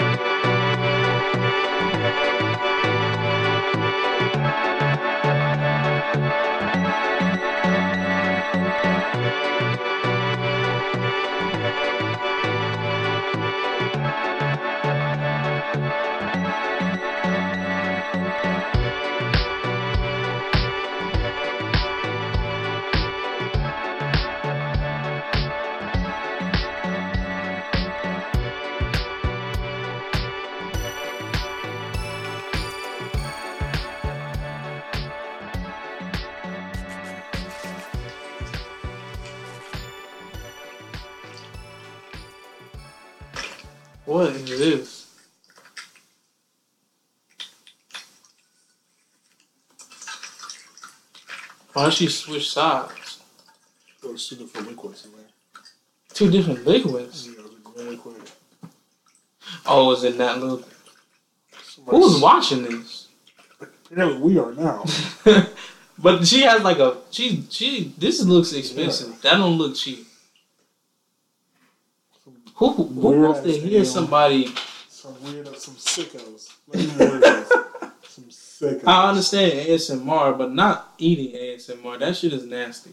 What Why she switch sides? Two different liquids in there. Two different liquids. Yeah, green liquid. Oh, is it that little? Somebody's- Who's watching this? Apparently, we are now. but she has like a she she. This looks expensive. That don't look cheap. Who who wants to hear somebody? Some weirdo, some sickos. Not even weirdos. some sickos. I understand ASMR, but not eating ASMR. That shit is nasty.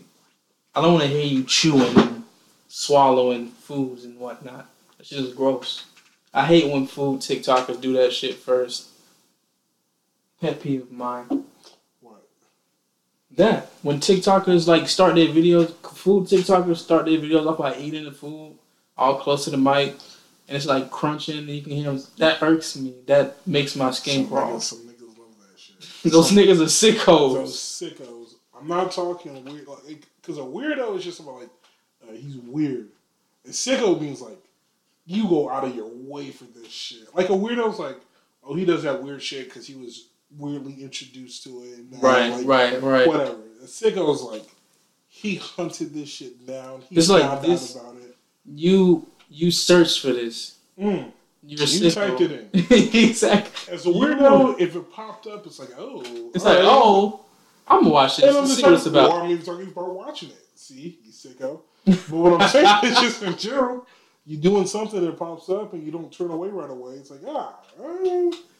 I don't want to hear you chewing and swallowing foods and whatnot. That shit is gross. I hate when food TikTokers do that shit first. Pet peeve of mine. What? That when TikTokers like start their videos, food TikTokers start their videos off by eating the food all close to the mic, and it's like crunching. And you can hear them. That irks me. That makes my skin crawl. some niggas love that shit. Those niggas are sickos. Those sickos. I'm not talking weird, like, because a weirdo is just about like, uh, he's weird. And sicko means like, you go out of your way for this shit. Like a weirdo's like, oh, he does that weird shit because he was weirdly introduced to it. And now, Right, like, right, right. Whatever. A sicko's like, he hunted this shit down. He It's like this- about it. You you search for this. Mm. You're You sicko. typed it in. exactly. As a weirdo, if it popped up, it's like, oh. It's like, right. oh, I'm gonna watch this And I'm just it's about. Well, I'm even talking about watching it. See, you sicko. But what I'm saying is just in general, you're doing something that pops up and you don't turn away right away. It's like, ah,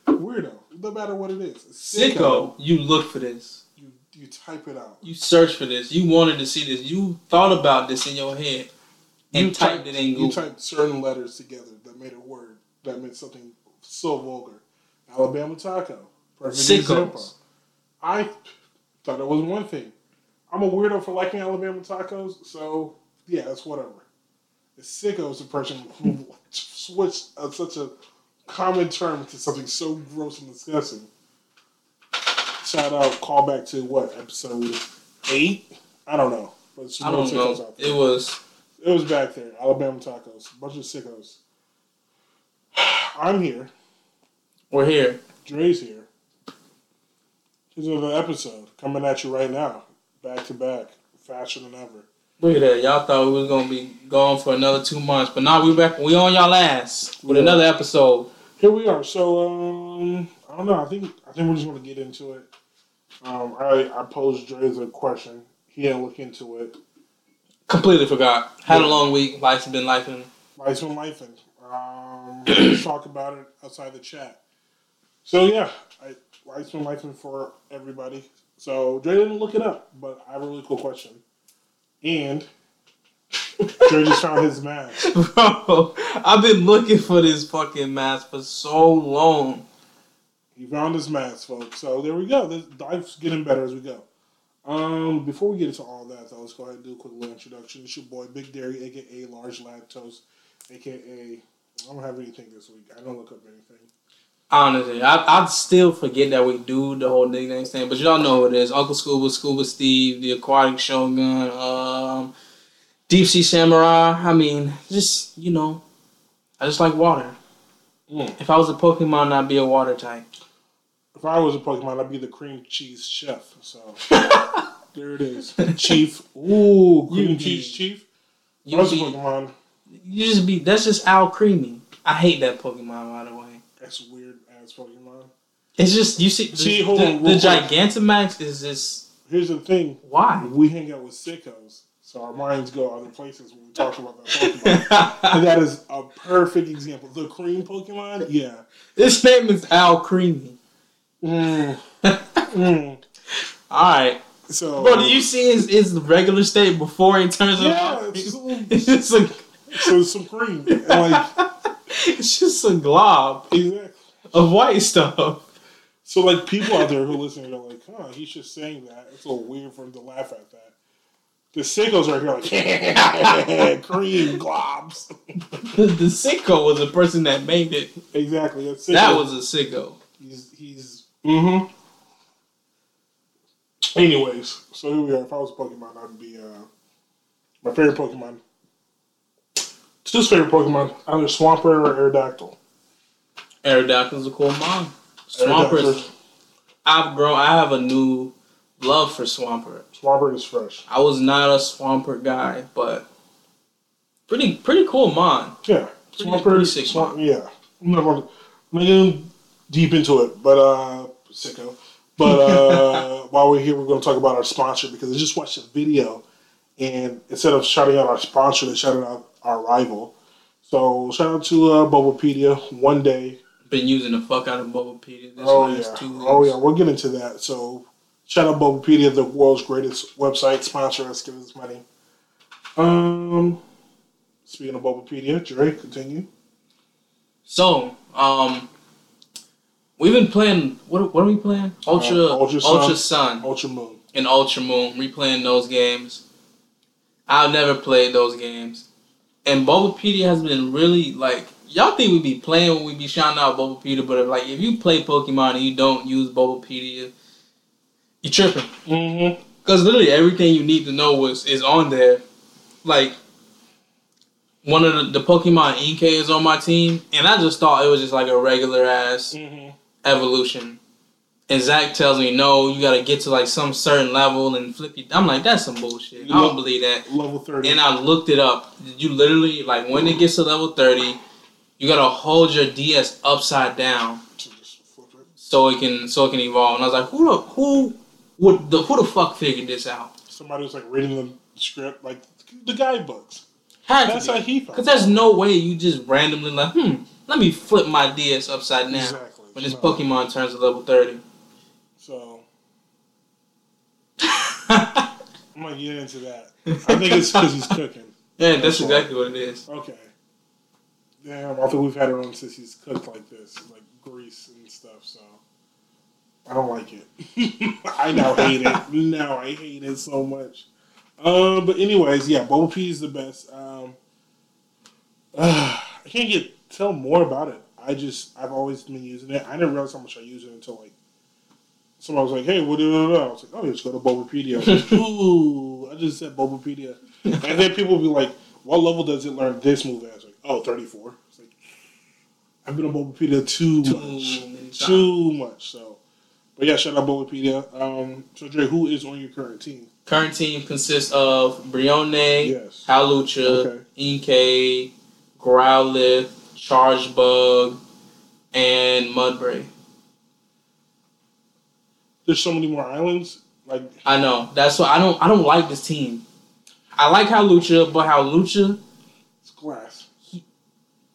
weirdo. No matter what it is. It's Sicko, you look for this. You, you type it out. You search for this. You wanted to see this. You thought about this in your head and you typed it in Google. You typed certain letters together that made a word that meant something so vulgar. Alabama taco. Perfect Sickos. example. I thought it was one thing. I'm a weirdo for liking Alabama tacos, so yeah, it's whatever. The sicko is the person who switched uh, such a common term to something so gross and disgusting. Shout out, call back to what episode eight? I don't know, but I don't know. It was It was back there. Alabama tacos. Bunch of sickos. I'm here. we're here. Dre's here. Here's another episode coming at you right now. Back to back. Faster than ever. Look at that. Y'all thought we was gonna be gone for another two months, but now we back. We on y'all ass with Yeah. another episode. Here we are. So um I don't know. I think I think we're just gonna get into it. Um I I posed Dre's a question. He didn't look into it. Completely forgot. Had a long week. Life's been life and Life's been life and um, let's talk about it outside the chat. So yeah, I, life's been life for everybody. So Dre didn't look it up, but I have a really cool question. And Dre just found his mask. Bro, I've been looking for this fucking mask for so long. He found his mask, folks. So there we go. This, life's getting better as we go. Um, before we get into all that, though, let's go ahead and do a quick little introduction. It's your boy Big Dairy, aka Large Lactose, aka I don't have anything this week. I don't look up anything. Honestly, I I still forget that we do the whole nickname thing, but y'all know what it is. Uncle Scuba, Scuba Steve, the Aquatic Shogun, um, Deep Sea Samurai. I mean, just you know, I just like water. Mm. If I was a Pokemon, I'd be a water type. If I was a Pokemon, I'd be the cream cheese chef. So there it is, Chief. Ooh, cream cheese chief. If You, I was a Pokemon. You just be that's just Alcremie. I hate that Pokemon by the way. That's weird ass Pokemon. It's just you see, the, See, hold the, on, the quick. Gigantamax is just Here's the thing: why. we hang out with sickos, so our minds go other places when we talk about that Pokemon. and that is a perfect example. The cream Pokemon, yeah. His name is Alcremie. Mm. mm. All right, So, bro. Do you see his, his regular state before he turns Yeah, into? it's just, It's just a, so it's some cream. And like, it's just a glob exactly. of white stuff. So like people out there who listen, they're like, "Huh, he's just saying that." It's a little weird for him to laugh at that. The sickos are here like cream globs. the sicko was the person that made it. exactly. That's That was a sicko. he's he's mm-hmm. Anyways, so here we are. If I was a Pokemon, I'd be uh my favorite Pokemon. Stu's favorite Pokemon, either Swampert or Aerodactyl. Aerodactyl's a cool mom. Swampert. I've grown. I have a new love for Swampert. Swampert is fresh. I was not a Swampert guy, but pretty pretty cool mon. Yeah, Pretty- Swampert. pretty sick Swamp, yeah, I'm not going to I'm not getting deep into it, but uh, sicko. But uh, while we're here, we're going to talk about our sponsor because I just watched a video, and instead of shouting out our sponsor, they shouted out our rival. So shout out to uh, Bulbapedia. One day. Been using the fuck out of Bulbapedia this Oh last yeah. two weeks. Oh yeah. We'll get into that. So shout out Bulbapedia, the world's greatest website. Sponsor us, give us money. Um. Speaking of Bulbapedia, Dre, continue. So, um, we've been playing. What what are we playing? Ultra Uh, Ultra Ultra, Sun. Sun Ultra Moon. and Ultra Moon. Replaying those games. I've never played those games, and Bulbapedia has been really like. Y'all think we be playing when we be shouting out Bulbapedia, but if, like if you play Pokemon and you don't use Bulbapedia, you tripping. Mm-hmm. Because literally everything you need to know was is on there. Like one of the, the Pokemon Inkay is on my team, and I just thought it was just like a regular ass Mm-hmm. evolution. And Zach tells me, no, you gotta get to like some certain level and flip you. I'm like, that's some bullshit. I don't believe that. Level 30. And I looked it up. You literally like when it gets to level thirty, you gotta hold your DS upside down So it. can so it can evolve. And I was like, who the who would the who the fuck figured this out? Somebody was like reading the script, like the guidebooks. Had That's how he. Because there's no way you just randomly like, hmm, let me flip my DS upside down Exactly. when this No. Pokemon turns to level 30. So I'm gonna get into that. I think it's because he's cooking. yeah, that's That's exactly what it is. Okay. Damn, I think we've had it on since he's cooked like this, like grease and stuff. So I don't like it. I now hate it. Now I hate it so much. Um, but anyways, yeah, Boba P is the best. Um, I can't get tell more about it. I just I've always been using it. I didn't realize how much I use it until like somebody was like, "Hey, what do you know? I was like, "Oh, just go to Bobapedia." I like, Ooh, I just said Bobapedia, and then people will be like, "What level does it learn this move?" As like, "Oh, 34. It's like I've been on Bobapedia too, Too much, too much. So, but yeah, shout out Bobapedia. Um, so Dre, who is on your current team? Current team consists of Brionne, Yes. Hawlucha, Okay. Inkay, Growlithe, Charjabug, and Mudbray. There's so many more islands. Like, I know. That's why I don't I don't like this team. I like Hawlucha, but Hawlucha it's glass.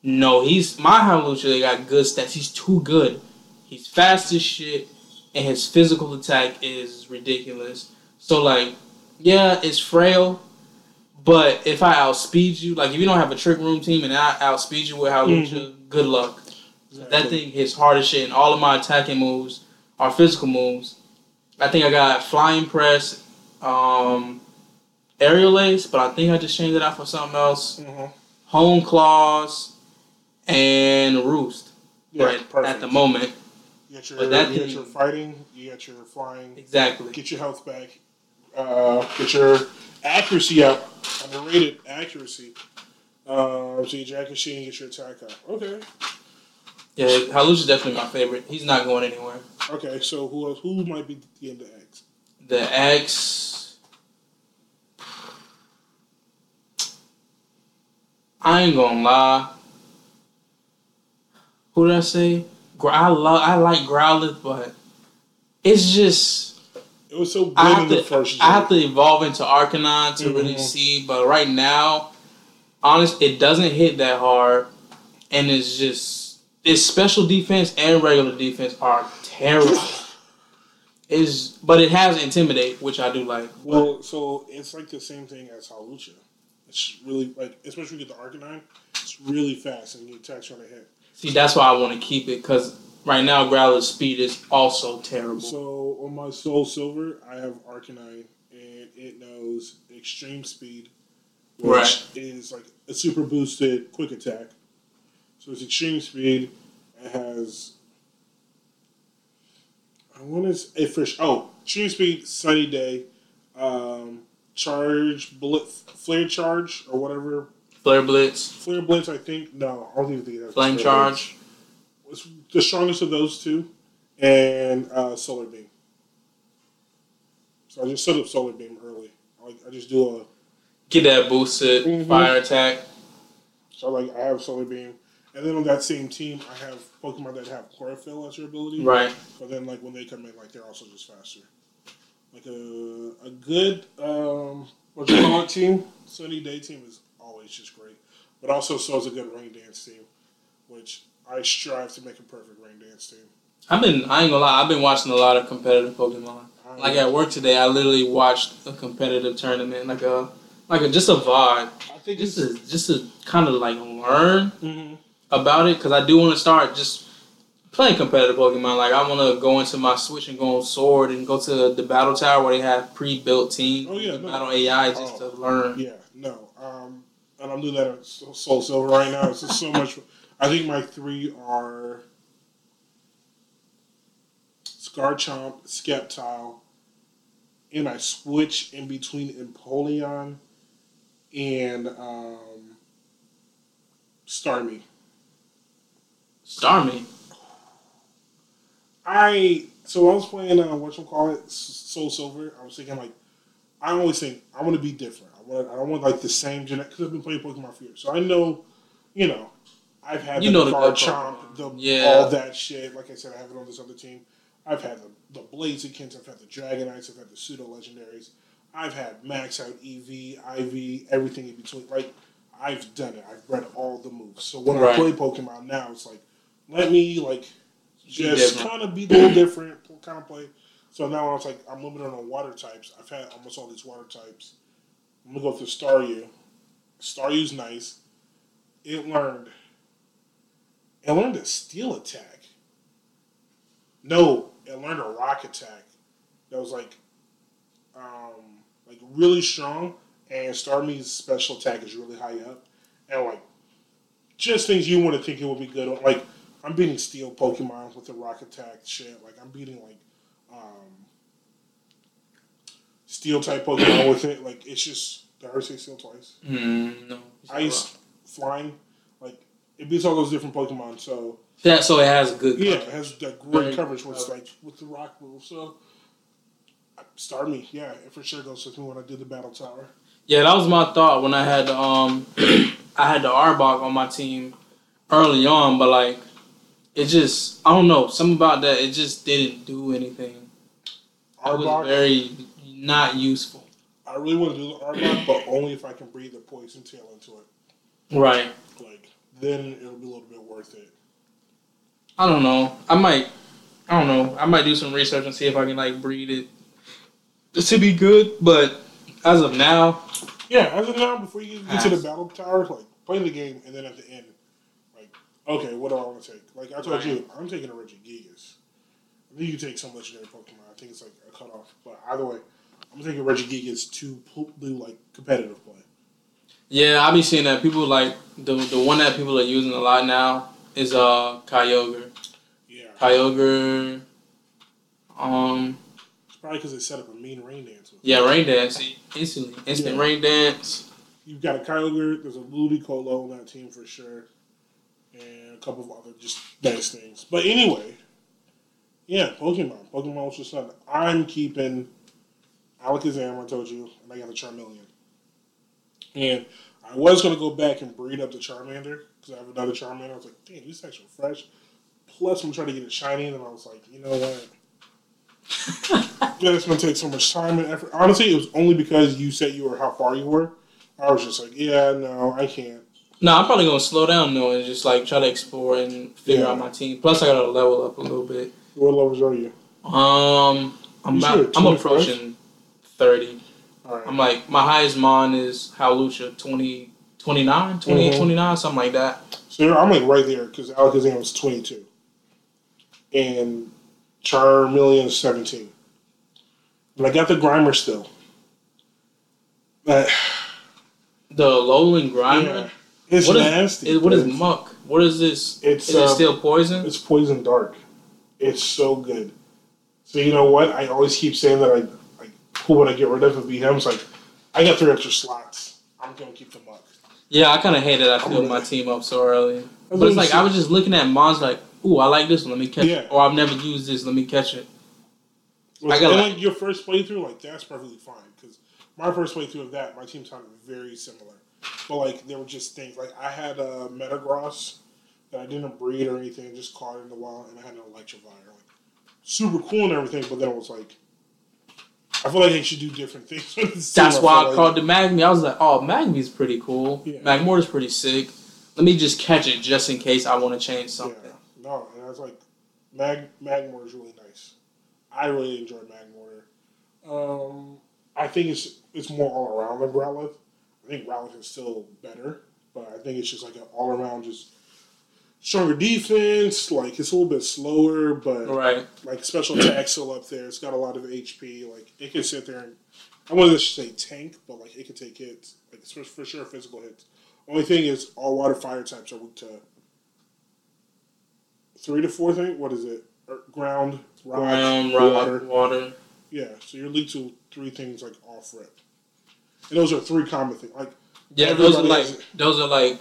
No, he's my Hawlucha got good stats. He's too good. He's fast as shit, and his physical attack is ridiculous. So like, yeah, it's frail, but if I outspeed you, like if you don't have a trick room team and I outspeed you with Hawlucha, mm-hmm. good luck. That thing hits hard as shit, and all of my attacking moves are physical moves. I think I got flying press, um, aerial ace, but I think I just changed it out for something else hmm hone claws and roost Yeah, right perfect. at the moment You got your, But that you got your fighting. You got your flying. exactly Get your health back. Uh, get your accuracy up. Underrated accuracy. Uh, so you get your accuracy and get your attack up. Okay. yeah Hawlucha's definitely my favorite he's not going anywhere Okay. So who else? Who might be the end of X? the X I ain't gonna lie who did I say I love I like Growlithe but it's just It was so good I have in the to first. I have to evolve into Arcanine to really Mhm. see, but right now, honest, it doesn't hit that hard, and it's just its special defense and regular defense are terrible. Is but it has intimidate, which I do like. Well, so it's like the same thing as Hawlucha. It's really like, especially with the Arcanine, it's really fast and you attacks you on the hit. See, that's why I want to keep it because right now Growler's speed is also terrible. So on my Soul Silver, I have Arcanine, and it knows Extreme Speed, which Right. is like a super boosted quick attack. So it's Extreme Speed. It has. I want to a fish. Oh, Extreme Speed, Sunny Day, um, Charge, Bullet, Flare Charge, or whatever. Flare Blitz, Flare Blitz, I think. No, I don't even think that's Flame Flare Charge. Blitz. It's the strongest of those two, and uh, Solar Beam. So I just set up Solar Beam early. I, I just do a Get that boosted Mhm. fire attack. so like I have Solar Beam, and then on that same team I have Pokemon that have Chlorophyll as their ability. Right. But then like when they come in, like they're also just faster. Like a a good um what you call it team, Sunny Day team is always just great. But also so is a good Rain Dance team, which I strive to make a perfect Rain Dance team. I've been I ain't gonna lie, I've been watching a lot of competitive Pokemon. I- Like at work today, I literally watched a competitive tournament, like a like a just a vibe, I think just to just to kind of like learn Mhm. About it because I do want to start just playing competitive Pokemon. Like I want to go into my Switch and go on Sword and go to the Battle Tower where they have pre-built teams, Oh, yeah, no. battle AI just Oh. to learn. Yeah, no. Um, and I'm doing that at Soul Silver right now. It's just so much. I think my three are Garchomp, Sceptile, and I switch in between Empoleon and um, Starmie. Starmie. I so I was playing uh, what you call it Soul Silver. I was thinking like I always think I want to be different. I want I don't want like the same genetic because I've been playing Pokemon for years, so I know you know I've had You the know the Garchomp, the Yeah. all that shit. Like I said, I have it on this other team. I've had the the Blazikens, I've had the Dragonites, I've had the pseudo legendaries. I've had max out EV, IV, everything in between. Like I've done it. I've read all the moves. So when Right. I play Pokemon now, it's like let me like just kind of be a little different, kind of play. So now I was like, I'm limited on water types. I've had almost all these water types. I'm gonna go through Staryu. Staryu's nice. It learned. It learned a steel attack. No, it learned a rock attack. That was like, um, like really strong. And Starmie's special attack is really high up, and like, just things you want to think it would be good on. Like, I'm beating steel Pokemon with the rock attack shit. Like, I'm beating like, um, steel type Pokemon with it. Like, it's just did I ever say steel twice? Mm, no. Ice, flying, like it beats all those different Pokemon. So Yeah, so it has good. yeah, it has that great coverage with coverage. like with the rock move. So Starmie, yeah, it for sure goes with me when I do the battle tower. Yeah, that was my thought when I had the um I had the Arbok on my team early on, but like it just I don't know, something about that it just didn't do anything. It was very not useful. I really want to do the Arbok, but only if I can breathe the poison tail into it. Right. Like then it'll be a little bit worth it. I don't know. I might I don't know. I might do some research and see if I can like breed it This to be good, but as of now, Yeah, as of now, before you get to the battle tower, like play the game, and then at the end, okay, what do I want to take? Like I told Right. you, I'm taking a Regigigas. I think you can take some legendary Pokemon. I think it's like a cutoff, but either way, I'm take a Regigigas to do like competitive play. yeah, I be seeing that people like the the one that people are using a lot now is uh Kyogre. Yeah, Kyogre um it's probably because they set up a mean rain dance. With it. Yeah, rain dance See, instantly. Instant Yeah. rain dance. You've got a Kyogre. There's a Ludicolo on that team for sure, and a couple of other just nice things. But anyway, yeah, Pokemon. Pokemon was just fun. I'm keeping Alakazam. I told you, and I got the Charmeleon. And I was gonna go back and breed up the Charmander because I have another Charmander. I was like, damn, these actually fresh. Plus, I'm trying to get it shiny, and I was like, you know what? that it's gonna take so much time and effort. Honestly, it was only because you said you were how far you were. I was just like, yeah, no, I can't. No, I'm probably gonna slow down though and just like try to explore and figure Yeah. out my team. Plus, I gotta level up a little bit. What levels are you? Um, I'm You about, I'm approaching thirty. All right. I'm like my highest mon is Hawlucha 20, 29, 28, Mhm. 29, something like that. So you're- I'm like right there because Alakazam was 22, and Charmeleon is 17, and I got the Grimer still. But The Alolan Grimer. yeah, it's What is- nasty. Is, what is Muk? What is this? It's is it uh, still poison? It's poison dark. It's so good. So you know what? I always keep saying that I like who would I get rid of if it be him? It's like I got three extra slots. I'm gonna keep them up. Yeah, I kind of hate that I filled my team up so early. But it's like I was just looking at mons like, ooh, I like this one. Let me catch Yeah. it. Or I've never used this. Let me catch it. Well, I got like- like your first playthrough, like that's perfectly fine because my first playthrough of that, my team sounded very similar. But like there were just things like I had a Metagross that I didn't breed or anything, just caught in the wild, and I had an Electivire. Like super cool and everything, but then it was like I feel like they should do different things. with. That's I why I like- called the Magby. I was like, oh, Magby's pretty cool. Yeah. Magmortar's pretty sick. Let me just catch it just in case I want to change Yeah, something. no, and I was like, Mag Magmore is really nice. I really enjoy Magmore. Um, I think it's it's more all around than Growlithe. I think is still better, but I think it's just like an all around just stronger defense. Like it's a little bit slower, but Right. like special attack still up there. It's got a lot of HP. Like it can sit there and I wouldn't say tank, but like it can take hits. Like for, for sure physical hits. Only thing is all water fire types are weak to three to four thing. What is it? Er, Ground, rock, Ground, rock, water. water. Yeah, so you're weak to three things like off rip. And those are three common things. Like Yeah, those are like those are like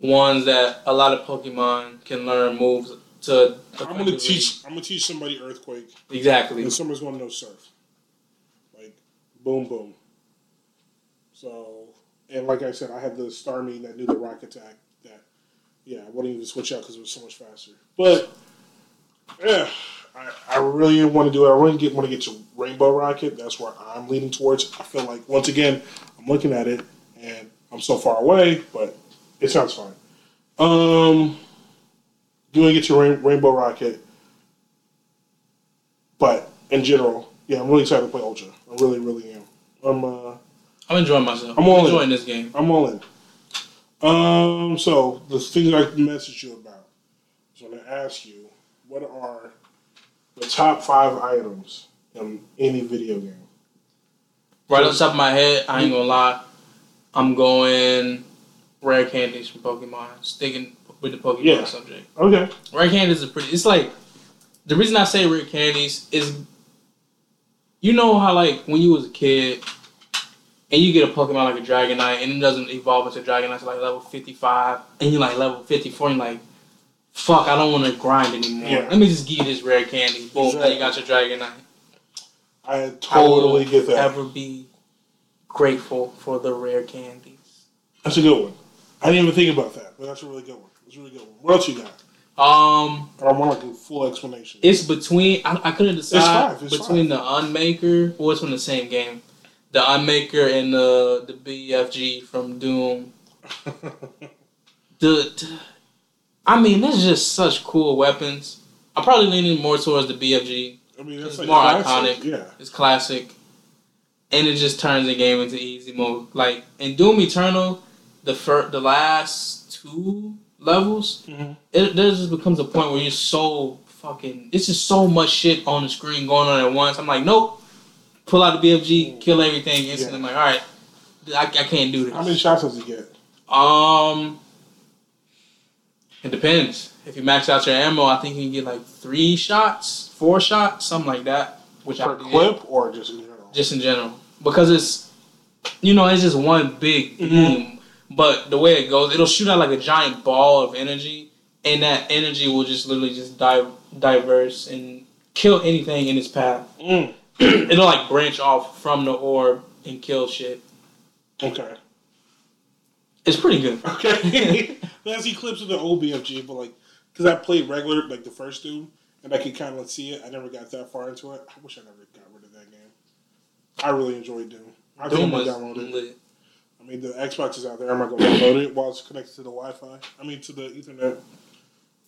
ones that a lot of Pokemon can learn moves to. I'm gonna teach. I'm gonna teach somebody earthquake, exactly. and somebody's gonna know surf. Like boom, boom. So, and like I said, I had the Starmie that knew the rock attack. That yeah, I wouldn't even switch out because it was so much faster. But yeah, I, I really want to do it. I really get want to get to Rainbow Rocket. That's where I'm leaning towards. I feel like once again, I'm looking at it and I'm so far away, but it sounds fine. Um, doing it to Rain, Rainbow Rocket, but in general, yeah, I'm really excited to play Ultra. I really, really am. I'm uh, I'm enjoying myself. I'm I'm, all in. enjoying this game. I'm all in. Um, so the things I messaged you about. I was going to ask you, what are the top five items in any video game? Right off the top of my head, I ain't gonna lie. I'm going rare candies from Pokemon. Sticking with the Pokemon Yeah. subject. Okay. Rare candies are pretty. It's like the reason I say rare candies is, you know how like when you was a kid, and you get a Pokemon like a Dragonite, and it doesn't evolve into Dragonite until like level fifty five, and you're like level fifty four, and you're like, fuck, I don't want to grind anymore. Yeah. Let me just give you this rare candy. Boom, now you got your Dragonite. I totally get that. Ever be grateful for the rare candies. That's a good one. I didn't even think about that, but that's a really good one. That's a really good one. What else you got? Um, I want like a full explanation. it's between. I, I couldn't decide it's five, it's between the Unmaker. Well, it's from the same game. The Unmaker and the the BFG from Doom. The, the- I mean, there's just such cool weapons. I'm probably leaning more towards the BFG. I mean, that's It's like more classic. iconic. Yeah. It's classic, and it just turns the game into easy mode. Like in Doom Eternal, the fir- the last two levels, Mhm. it there just becomes a point where you're so fucking. It's just so much shit on the screen going on at once. I'm like, nope. Pull out the BFG, kill everything instantly. I'm like, all right, I, I can't do this. How many shots does he get? Um, it depends. If you max out your ammo, I think you can get like three shots, four shots, something like that. Which Per I did, clip or just in general? just in general, because it's, you know, it's just one big Mhm. But the way it goes, it'll shoot out like a giant ball of energy, and that energy will just literally just dive, diverse and kill anything in its path. Mm. it'll like branch off from the orb and kill shit. Okay. It's pretty good. Okay. That's he clips of the old BFG, but like, because I played regular, like the first Doom, and I could kind of see it. I never got that far into it. I wish I never got rid of that game. I really enjoyed Doom. I Doom was download it. lit. I mean, the Xbox is out there. I'm not gonna download it while it's connected to the Wi-Fi. I mean, to the Ethernet.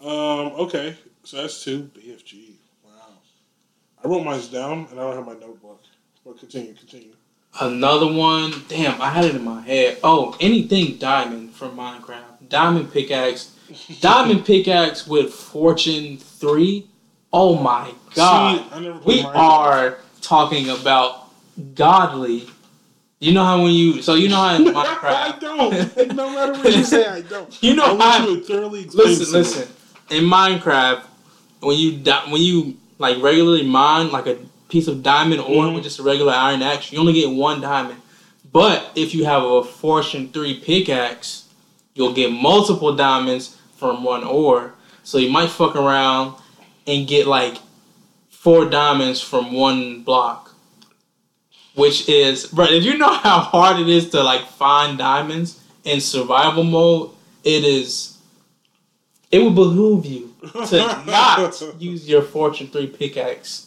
Um. Okay. So that's two. BFG. Wow. I wrote mine down, and I don't have my notebook. But continue. Continue. Another one. Damn, I had it in my head. Oh, anything diamond from Minecraft. Diamond pickaxe. Diamond pickaxe with Fortune three. Oh my god. See, we Minecraft. are talking about godly. You know how when you so you know how in Minecraft. I don't. No matter what you say, I don't. You know I how you thoroughly listen, listen. In Minecraft, when you when you like regularly mine like a piece of diamond ore Mhm. with just a regular iron axe, you only get one diamond. But if you have a fortune three pickaxe, you'll get multiple diamonds from one ore. So you might fuck around and get like four diamonds from one block. Which is, bro, if you know how hard it is to like find diamonds in survival mode, it is. It would behoove you to not use your Fortune 3 pickaxe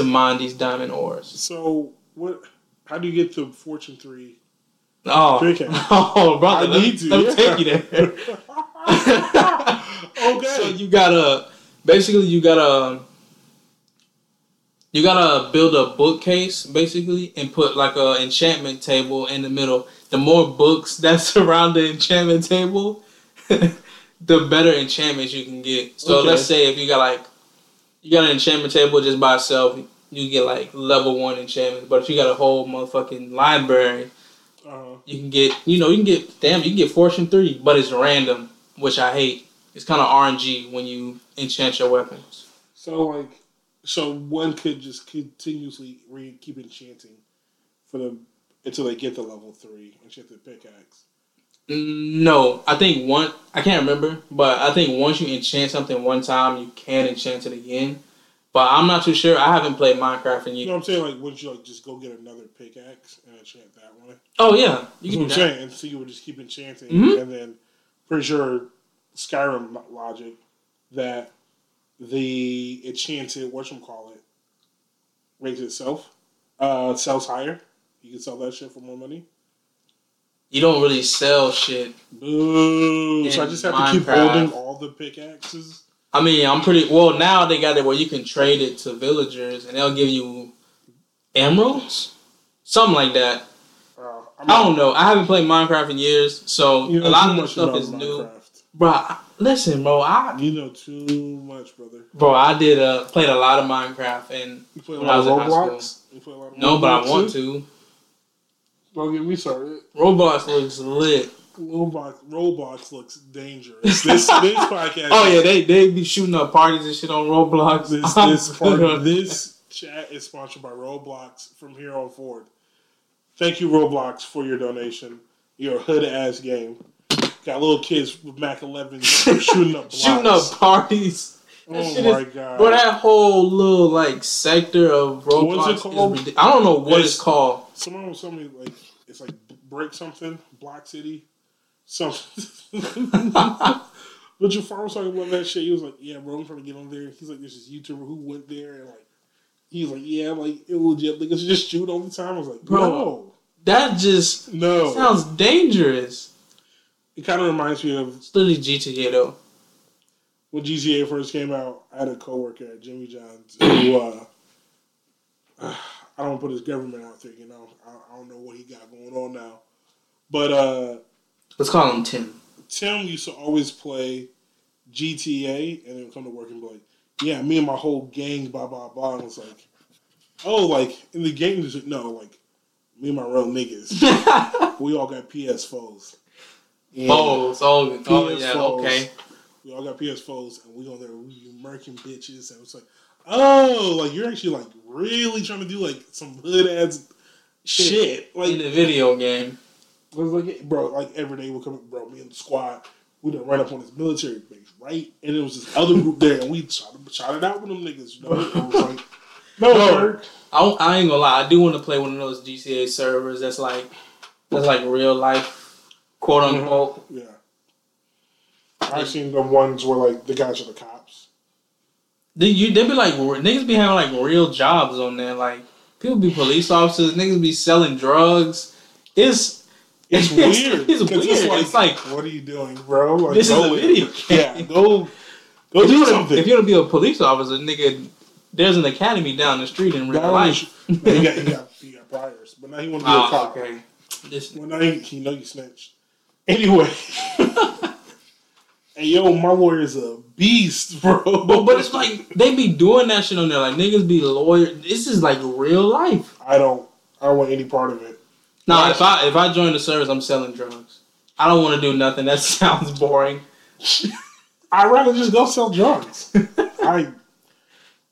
to mine these diamond ores. So what? How do you get to Fortune three? Oh, oh brother, I let, need to. let me yeah. take you there. okay. So you gotta basically you gotta you gotta build a bookcase basically and put like a enchantment table in the middle. The more books that surround the enchantment table, the better enchantments you can get. So Okay. let's say if you got like you got an enchantment table just by itself, you get like level one enchantments. But if you got a whole motherfucking library, uh, you can get you know you can get damn you can get fortune three, but it's random, which I hate. It's kind of RNG when you enchant your weapons. so like, so one could just continuously re- keep enchanting for the until they get to level three enchanted pickaxe. No, I think one I can't remember, but I think once you enchant something one time, you can enchant it again. But I'm not too sure. I haven't played Minecraft in You years. know what I'm saying? Like, wouldn't you like just go get another pickaxe and enchant that one? Oh yeah, you can I'm do that. saying. And so you would just keep enchanting, Mhm. and then pretty sure Skyrim logic that the enchanted what you call it rates itself uh, sells higher. You can sell that shit for more money. You don't really sell shit. Boo! so I just have to keep holding all the pickaxes. I mean, I'm pretty well now. They got it where you can trade it to villagers, and they'll give you emeralds, something like that. Uh, I don't know. I haven't played Minecraft in years, so You know a lot of the stuff is new. Bro, listen, bro. I You know too much, brother. bro, I did uh played a lot of Minecraft, and You play a When lot I of was in high Roblox. You play a lot of no, but I want too? to. Don't get me started. Roblox looks lit. Roblox, Roblox looks dangerous. This this podcast. Oh yeah, they they be shooting up parties and shit on Roblox. This this part, this chat is sponsored by Roblox from here on forward. Thank you, Roblox, for your donation. Your hood ass game. Got little kids with Mac 11 shooting up blocks. shooting up parties. Oh shit my is- god. Bro, that whole little like sector of Roblox is I don't know what It's- it's called. Someone was telling me like it's like break something, Block City, something. but your father was talking about that shit. He was like, "Yeah, bro, I'm trying to get on there." He's like, "There's this YouTuber who went there and like." He's was like, "Yeah, like it legit. Like it's just shoot all the time." I was like, Bro. "No, That just no." sounds dangerous. It kind of reminds me of It's literally GTA though. When GTA first came out. I had a coworker at Jimmy John's who uh, I don't put his government out there. You know, I, I don't know what he got going on now, but uh, Let's call him Tim. Tim used to always play GTA and then come to work and be like, "Yeah, me and my whole gang, blah blah blah." And it's like, "Oh, like in the there's no like me and my real niggas. we all got PS4s. And Balls. Oh, oh yeah. PS4s. Okay. We all got PS4s, and we on there, we murking bitches, and it's like, oh, like you're actually like really trying to do like some hood ass shit, like In the video game. it was like, bro, like every day we come, bro, me and the squad, we done run up on this military base, right? And it was this other group there, and we shot, shot it out with them niggas, you know? Like, no, Bro. I, don't- I ain't gonna lie. I do want to play one of those GTA servers that's like that's like real life, quote Mm-hmm. unquote. Yeah. I've seen the ones where, like, the guys are the cops. They you they be like niggas be having like real jobs on there. Like people be police officers, niggas be selling drugs. It's It's weird. It's 'Cause weird. It's like, what are you doing, bro? Like, This is go a video game. Yeah, go go if do you, wanna, something. if you want to be a police officer, nigga, there's an academy down the street in real Now life. you got you got you got priors, but now he want to be a Oh, cop. okay. This, Well, now he, he know you snitched. Anyway, hey yo, my lawyer's a beast, bro. but, but it's like they be doing that shit on there. Like niggas be lawyer. This is like real life. I don't I don't want any part of it. Nah, if I if I join the service, I'm selling drugs. I don't want to do nothing. That sounds boring. I'd rather just go sell drugs. I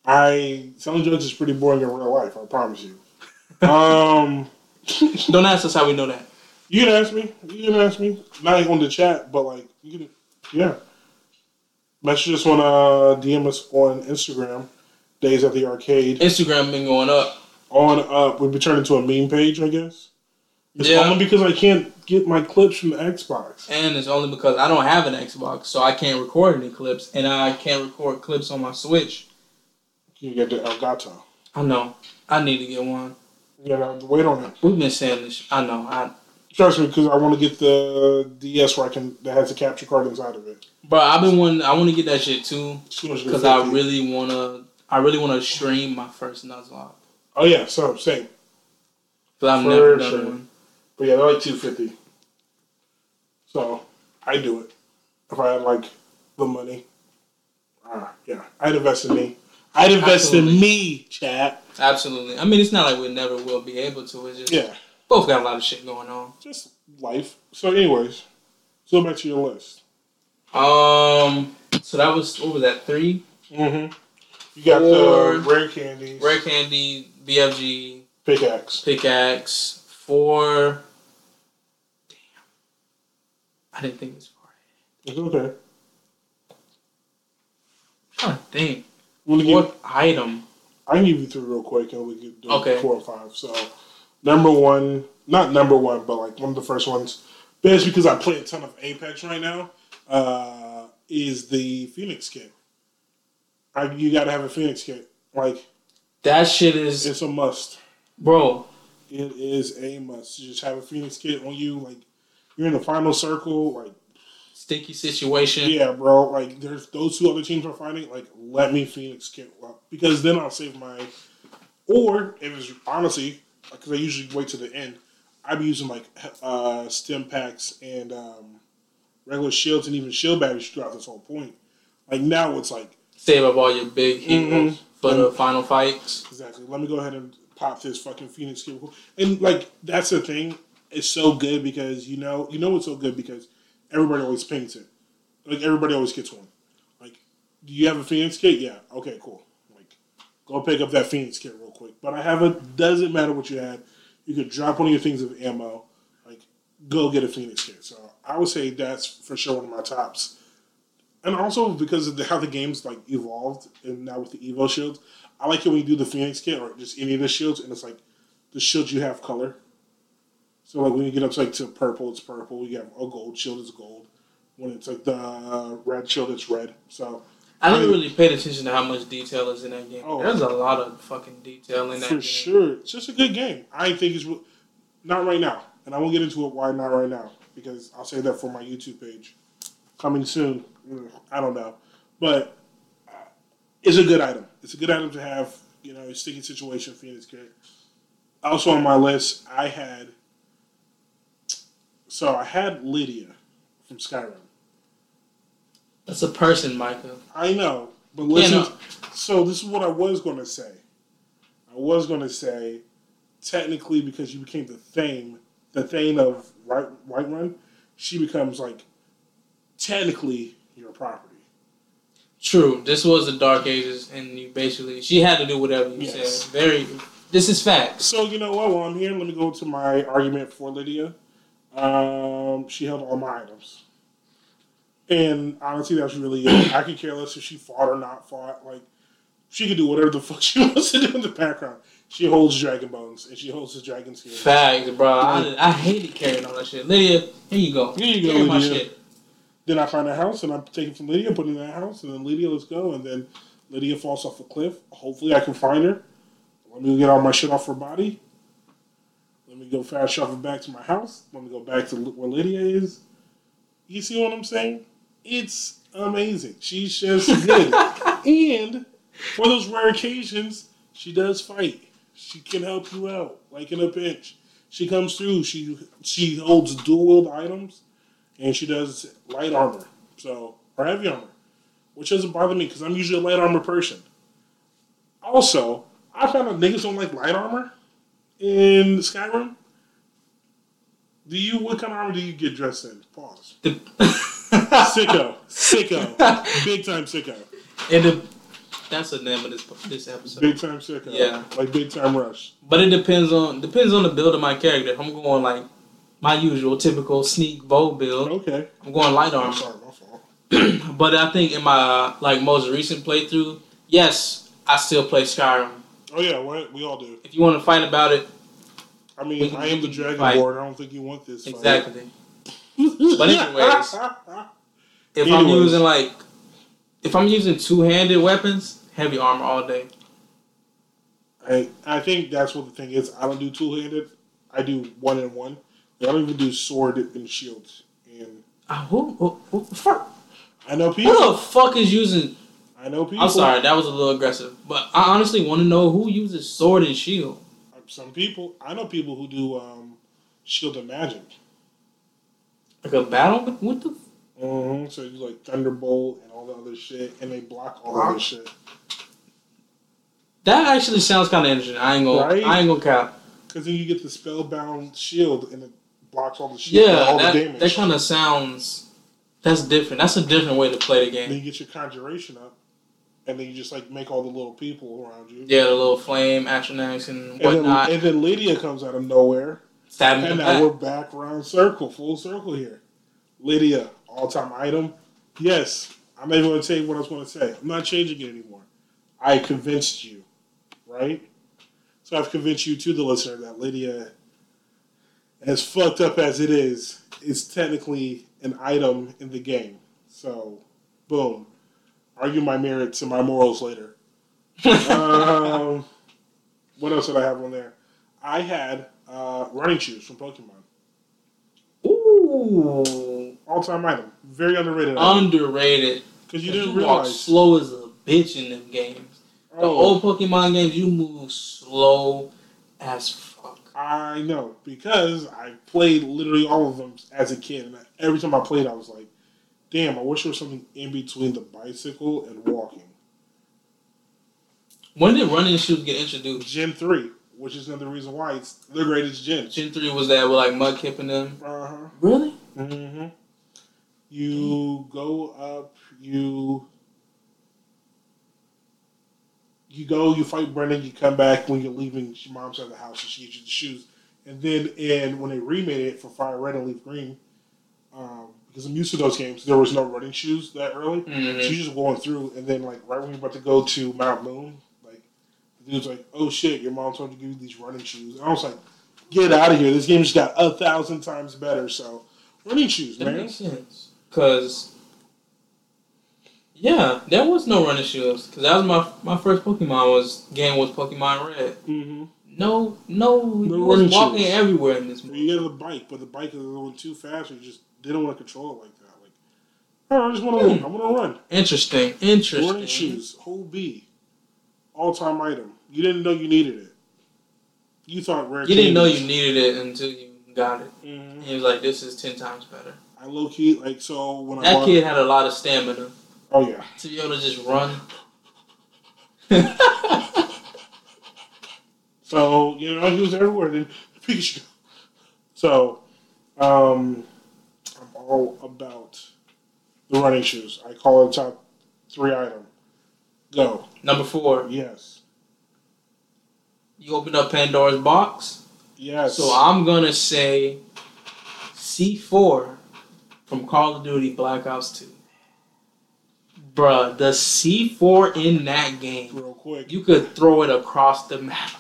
I selling drugs is pretty boring in real life. I promise you. Um, Don't ask us how we know that. you can ask me. You can ask me. Not on the chat, but like you can. Yeah. Message us on uh, DM us on Instagram. Days at the arcade. Instagram been going up. On up, we've been turned into a meme page, I guess. It's Yeah. only because I can't get my clips from the Xbox. And it's only because I don't have an Xbox, so I can't record any clips, and I can't record clips on my Switch. You get the Elgato. I know. I need to get one. You gotta wait on it. We've been saying this. I know. I, Trust me, because I want to get the DS where I can that has a capture card inside of it. But I've been wanting. I want to get that shit too, As soon as you because I really wanna. I really want to stream my first Nuzlocke, Oh yeah, so same. but I've For never done sure. one. But yeah, they're like two fifty. So I do it if I had like the money. Ah, yeah, I'd invest in me. I'd invest Absolutely. in me, chat. Absolutely. I mean, it's not like we never will be able to. It's just Yeah, both got a lot of shit going on. just life. So, anyways, so back to your list. Um. So that was what was that? Three. Mm-hmm. You got Four. the rare candies, Rare candy, BFG, pickaxe. pickaxe. Four. Damn. I didn't think this far. It's okay. I'm trying to think. I'm gonna give, What item? I can give you three real quick, and we can do Okay. four or five. So, number one, not number one, but like one of the first ones, it's because I play a ton of Apex right now. Uh, is the Phoenix kit? I, you got to have a Phoenix kit. Like That shit is, it's a must. bro. It is a must. You just have a Phoenix kit on you. Like you're in the final circle. Like stinky situation. yeah, bro. Like there's those two other teams are fighting. Like let me Phoenix kit because then I'll save my. Or if it's honestly because I usually wait to the end, I'd be using like uh, stem packs and um, regular shields and even shield batteries throughout this whole point. Like now it's like Save up all your big Mhm. for the final fights. Exactly. Let me go ahead and pop this fucking Phoenix kit. And like that's the thing. It's so good because you know you know it's so good because everybody always paints it. Like everybody always gets one. Like, do you have a Phoenix kit? Yeah. Okay. Cool. Like, go pick up that Phoenix kit real quick. But I have it. Doesn't matter what you had. You could drop one of your things of ammo. Like, go get a Phoenix kit. So I would say that's for sure one of my tops. And also because of the, how the game's like evolved, and now with the Evo shields, I like it when you do the Phoenix kit or just any of the shields, and it's like the shield you have color. So like when you get up to like to purple, it's purple. You have a gold shield, it's gold. When it's like the uh, red shield, it's red. So I never really paid attention to how much detail is in that game. Oh. There's a lot of fucking detail in that for game. sure, it's just a good game. I think it's re- not right now, and I won't get into it why not right now because I'll say that for my YouTube page coming soon. Mm, I don't know, but uh, it's a good item. It's a good item to have. You know, a sticky situation Phoenix kit. Also on my list, I had. So I had Lydia from Skyrim. That's a person, Micah. I know, but listen. know. So this is what I was going to say. I was going to say, technically, because you became the Thane, the Thane of White run, she becomes like technically your property. True. This was the Dark Ages, and you basically she had to do whatever you Yes. said. Very. This is fact. So you know what? While I'm here, let me go to my argument for Lydia. Um, she held all my items, and honestly, that's really it. I could care less if she fought or not fought. Like she could do whatever the fuck she wants to do in the background. She holds dragon bones and she holds the dragon skin. Facts, bro. I, I hated carrying all that shit. Lydia, here you go. Here you go, Carry my shit. Then I find a house and I'm taking from Lydia, put it in that house, and then Lydia, let's go, and then Lydia falls off a cliff. Hopefully, I can find her. Let me get all my shit off her body. Let me go fast travel back to my house. Let me go back to where Lydia is. You see what I'm saying? It's amazing. She's just good. and for those rare occasions, she does fight. She can help you out, like in a pinch. She comes through. She she holds dual wield items, and she does light armor, so or heavy armor, which doesn't bother me because I'm usually a light armor person. Also, I found out niggas don't like light armor in Skyrim. Do you? What kind of armor do you get dressed in? Pause. sicko, sicko, big time sicko. And the, that's the name of this this episode. Big time sicko. Yeah. like big time rush. But it depends on depends on the build of my character. If I'm going like my usual typical sneak bow build. Okay. I'm going light I'm armor. sorry, my fault. but I think in my like most recent playthrough, yes, I still play Skyrim. Oh yeah, what we all do. If you want to fight about it, I mean, I am the we can Dragonborn. I don't think you want this. fight. But anyways, If I'm using like, if I'm using two handed weapons, heavy armor all day. I, I think that's what the thing is. I don't do two handed. I do one and one. I don't even do sword and shields. And Uh, who, who, who, the fuck? I know people. who the fuck is using? I know people. I'm sorry, that was a little aggressive, but I honestly want to know who uses sword and shield. Some people. I know people who do um, shield and magic. Like a battle? What the? Mm-hmm. So you like thunderbolt and all the other shit, and they block all the other shit. That actually sounds kind of interesting. I ain't gonna. Right? I ain't gonna cap. Because then you get the spellbound shield, and it blocks all the shit, Yeah, all that the damage. that kind of sounds. That's different. That's a different way to play the game. then you get your conjuration up, and then you just like make all the little people around you. Yeah, the little flame, Atronachs, and And then, and then Lydia comes out of nowhere, Stab and now back. we're back round circle, full circle here. Lydia, all time item. Yes, I'm not even going to tell you what I was going to say. I'm not changing it anymore. I convinced you, right? So I've convinced you to the listener that Lydia, as fucked up as it is, is technically an item in the game. So, boom. Argue my merits and my morals later. um, what else did I have on there? I had uh, running shoes from Pokemon. Ooh, All time item. Very underrated. item. underrated. Because you You didn't walk realize. slow as a bitch in them games. The Oh, old Pokemon games, you move slow as fuck. I know. Because I played literally all of them as a kid. And every time I played, I was like, damn, I wish there was something in between the bicycle and walking. When did running shoes get introduced? Gen 3, which is another reason why it's the greatest gen. Gen three was that with like Mudkip and them. Uh huh. Really? Mm-hmm. You go up, you you go, you fight Brendan, you come back when you're leaving your mom's at the house and she gives you the shoes. And then and when they remade it for Fire Red and Leaf Green, um, because I'm used to those games, there was no running shoes that early. So Mm-hmm. you just going through and then like right when you're about to go to Mount Moon, the dude's like, Oh shit, your mom told you to give you these running shoes. And I was like, Get out of here. This game just got a thousand times better, so running shoes, That man. makes sense. Cause yeah, there was no running shoes. Cause that was my my first Pokemon was game was Pokemon Red. Mm-hmm. No, no, you running was walking shoes. everywhere in this movie. You get the bike, but the bike is going too fast. You just didn't want to control it like that. Like, oh, I just want to, I want to run. Interesting, interesting. Running shoes, whole B, all time item. You didn't know you needed it. You thought rare. You didn't know you needed it until you got it. Mhm. And he was like, "This is ten times better." I low key like so when I That kid had a lot of stamina Oh yeah. to be able to just run. So you know he was everywhere. Then Pikachu. So, um, I'm all about the running shoes. I call it top three item. Go. Number four, Yes. You open up Pandora's box. Yes. So I'm gonna say C4 from Call of Duty Black Ops 2. Bruh, the C4 in that game, real quick. you could throw it across the map.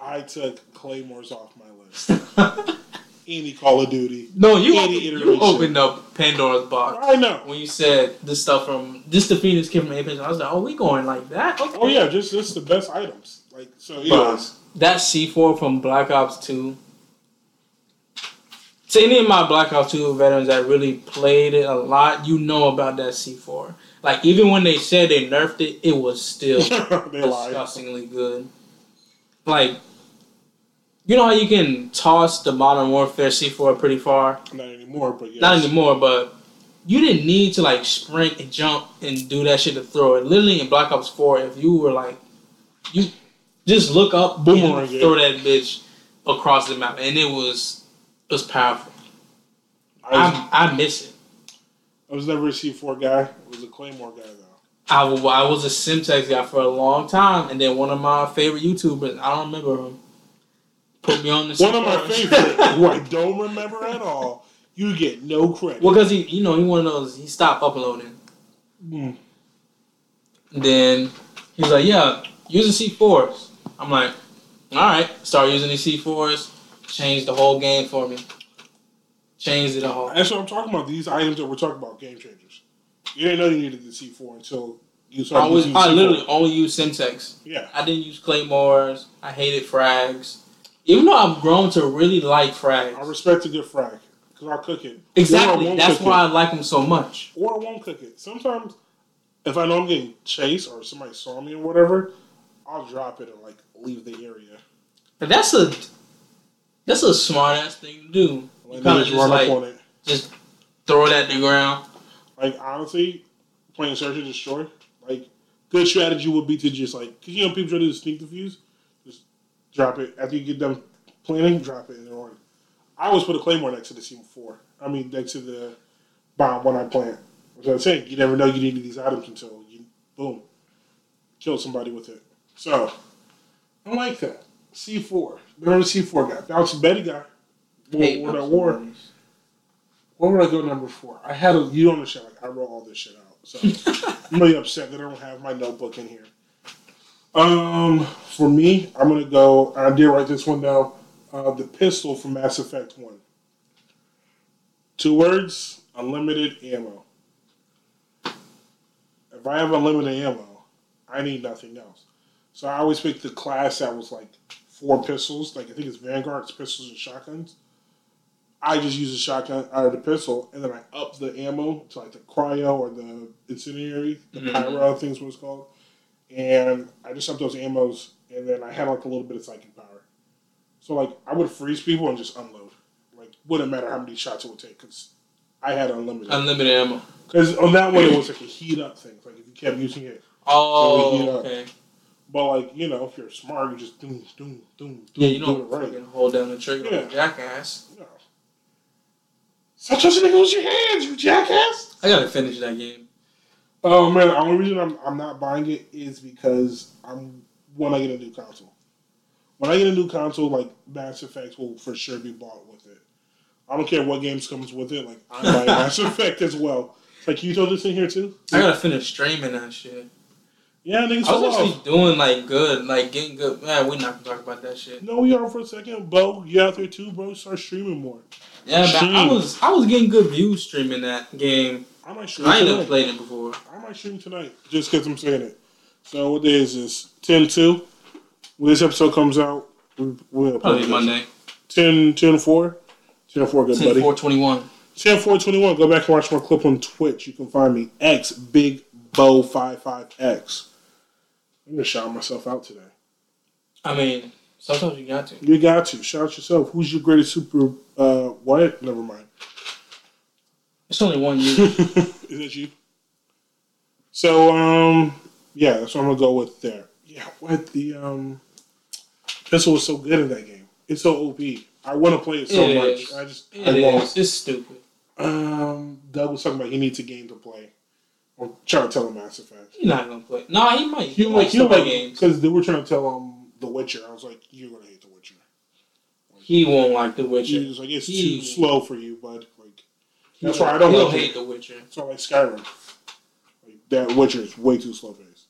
I took claymores off my list. any Call of Duty. No, you, Any you opened up Pandora's box I know. when you said this stuff from this the Phoenix kid from Apex. I was like, oh, we going like that? Oh, okay. Oh yeah, just just the best items. Like so, anyways. That C4 from Black Ops 2. To any of my Black Ops 2 veterans that really played it a lot, you know about that C4. Like, even when they said they nerfed it, it was still they lied. disgustingly good. Like, you know how you can toss the Modern Warfare C4 pretty far? Not anymore, but yes. Not anymore, but you didn't need to like sprint and jump and do that shit to throw it. Literally in Black Ops 4, if you were like, you just look up, Boomerang and throw that bitch across the map, and it was it was powerful. I was, I I miss it. I was never a C4 guy. I was a Claymore guy though. I, I was a Semtex guy for a long time, and then one of my favorite YouTubers, I don't remember him, put me on the One of my C4. favorite, who I don't remember at all. You get no credit. Well, because he, you know, he one of those. He stopped uploading. Mm. Then he's like, "Yeah, use the C4s." I'm like, "All right." Start using the C4s. change the whole game for me. Change it all. That's what I'm talking about. These items that we're talking about, game changers. You didn't know you needed the C4 until you I started was using I C4. literally only used Semtex. Yeah. I didn't use claymores. I hated frags. Even though I've grown to really like frags. I respect a good frag because I'll cook it. Exactly. That's why I like them so much. Or I won't cook it. Sometimes, if I know I'm getting chased or somebody saw me or whatever, I'll drop it and like leave the area. But that's a that's a smart ass thing to do. Like, kinda just just like- up on it. Just throw it at the ground. Like honestly, playing search and destroy, like good strategy would be to just like, cause you know people try to do the fuse, just drop it after you get done planning, drop it then run. I always put a claymore next to the C4. I mean next to the bomb when I plant. What I'm saying, you never know you needed these items until you boom, kill somebody with it. So I like that. C4. Remember the C4 guy. Bouncing Betty guy. Hate war, that those Where would I go number four? I had a you don't understand. Like I wrote all this shit out, so I'm really upset that I don't have my notebook in here. Um, for me, I'm gonna go. I did write this one down. Uh, the pistol from Mass Effect One. Two words: unlimited ammo. If I have unlimited ammo, I need nothing else. So I always picked the class that was like four pistols. Like I think it's Vanguard's pistols and shotguns. I just use a shotgun or the pistol, and then I up the ammo to like the cryo or the incendiary, the Mhm. pyro things, what it's called. And I just up those ammos, and then I had like a little bit of psychic power. So like I would freeze people and just unload. Like wouldn't matter how many shots it would take because I had unlimited. Unlimited ammo. Because on that one it was like a heat up thing. Like if you kept using it, Oh, So, okay. But like you know if you're smart, you just doom doom doom doom. Yeah, you do don't it right. fucking hold down the trigger like Yeah. a jackass. No. Stop touching niggas with your hands, you jackass. I gotta finish that game. Oh man, the only reason I'm, I'm not buying it is because I'm when I get a new console. When I get a new console, like Mass Effect will for sure be bought with it. I don't care what games comes with it. Like I'm buying Mass Effect as well. Like you throw this in here too? I gotta finish streaming that shit. Yeah, niggas I was actually off. doing like good, like getting good. Man, we're not gonna talk about that shit. No, we are for a second, bro. You out there too, bro? Start streaming more. Yeah, but I was I was getting good views streaming that game. I might stream I ain't never played it before. I might stream tonight just because I'm saying it. So what day is this? 10-2. When this episode comes out, we- we'll Probably Monday. 10 10 4. 10 4, good 10 buddy. 4 21. 10 4 21. Go back and watch my clip on Twitch. You can find me X Big Bow 55X. I'm gonna shout myself out today. I mean, sometimes you got to. You got to shout yourself. Who's your greatest super? Uh, what? Never mind. It's only one year. Is that you? So um, yeah, that's what I'm gonna go with there. Yeah, what the um, pistol was so good in that game. It's so OP. I want to play it so It much. is. I just It I is. It's stupid. Um, Doug was talking about he needs a game to play. I'm trying to tell him Mass Effect. He's not gonna play. Nah, he might. He He like likes he like play games. because they were trying to tell him The Witcher. I was like, you're gonna hate The Witcher. He won't like The He Witcher. was like, it's He- too slow for you, bud. Like that's why I don't He'll like it. hate The Witcher. So like Skyrim. Like that Witcher is way too slow paced.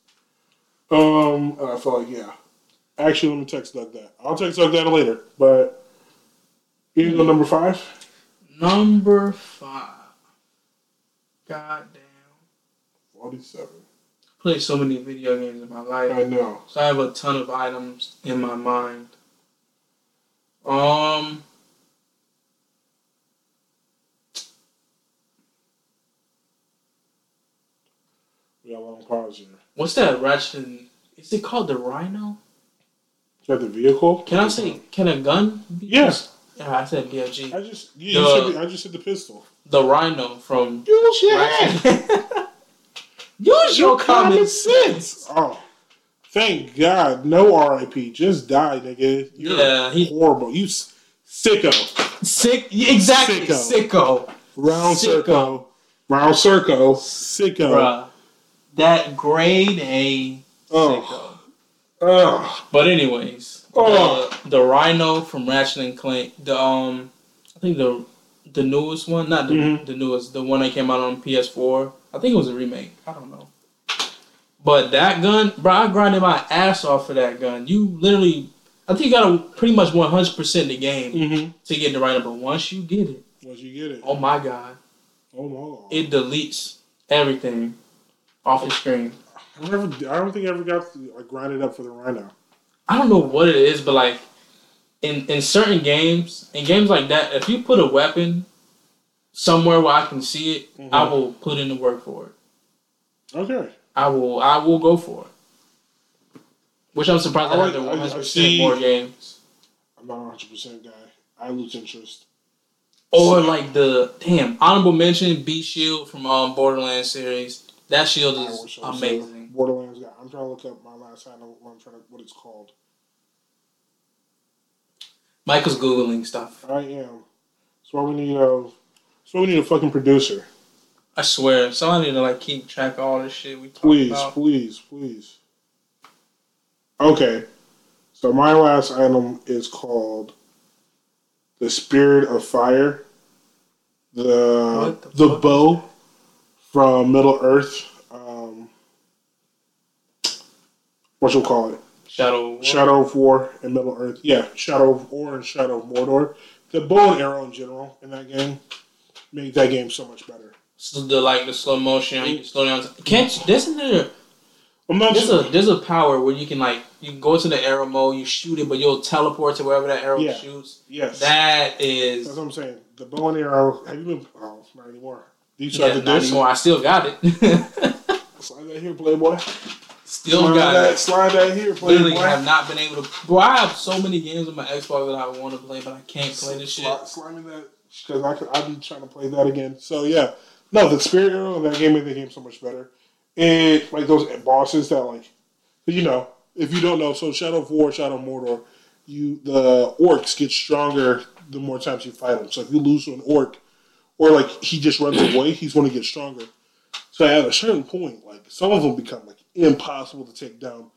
Um, I felt like yeah. Actually, let me text Doug that. I'll text Doug that later. But You go number five? Number five. God damn. Forty-seven. Played so many video games in my life. I know. So I have a ton of items in my mind. Um We got a long pause here. what's that Ratchet and is it called the Rhino? Is that the vehicle? Can I say can a gun be Yes. Yeah, I said BLG. I just you, you The- said the, I just said the pistol. The Rhino from your Ratchet. Use your common sense. Oh, thank God, no RIP. Just die, nigga. You're Yeah, he- horrible. You s- sicko. Sick exactly Sicko. sicko. Round Sicko. circle. Round circle. Sicko. Bruh. That grade A Oh. sicko. Oh. But anyways, Oh. the, the Rhino from Ratchet and Clank, the um, I think the the newest one, not the, Mhm. the newest, the one that came out on PS4. I think it was a remake. I don't know. But that gun, bro, I grinded my ass off for that gun. You literally, I think you gotta pretty much one hundred percent the game Mm-hmm. to get the Rhino. But once you get it, Once you get it. oh my god, Oh my God. it deletes everything off the screen. I never. I don't think I ever got to like grind it up for the Rhino. I don't know what it is, but like in in certain games, in games like that, if you put a weapon somewhere where I can see it, I Mhm. will put in the work for it. Okay. I will I will go for it. Which I'm surprised I, I have the like- I- one I hundred percent more games. I'm not a hundred percent guy. I lose interest. Or like the damn honorable mention Bee Shield from um Borderlands series. That shield is wish I was amazing. a Borderlands guy. I'm trying to look up my last time. What I'm trying to what it's called. Michael's googling stuff. I am. That's why we need a. That's why we need a fucking producer. I swear, somebody need to like keep track of all this shit we talk Please, about. please, please. please. Okay. So my last item is called the Spirit of Fire. The What the the, bow from Middle Earth. Um, what you'll call it? Shadow. War. Shadow of War and Middle Earth. Yeah, Shadow of War and Shadow of Mordor. The bow and arrow in general in that game made that game so much better. So the like the slow motion, you can slow down. Can't isn't there? I'm not There's sure. a there's a power where you can like you can go to the arrow mode, you shoot it, but you'll teleport to wherever that arrow Yeah. shoots. yes. That is That's what I'm saying. The bow and arrow. Have you been? Oh, not anymore. You yeah, try the not anymore. I still got it. Slide that here, Playboy. still slide got that. it. Slide that here, Literally Playboy. have not been able to. Bro, I have so many games on my Xbox that I want to play, but I can't play this shit. Slide, slide me that because I could, I'd be trying to play that again. So yeah, no, the spirit arrow in that game made the game so much better. And like those bosses that like, you know, if you don't know, so Shadow of War, Shadow of Mordor, you the orcs get stronger the more times you fight them. So if you lose to an orc, or like he just runs away, he's going to get stronger. So at a certain point, like some of them become like impossible to take down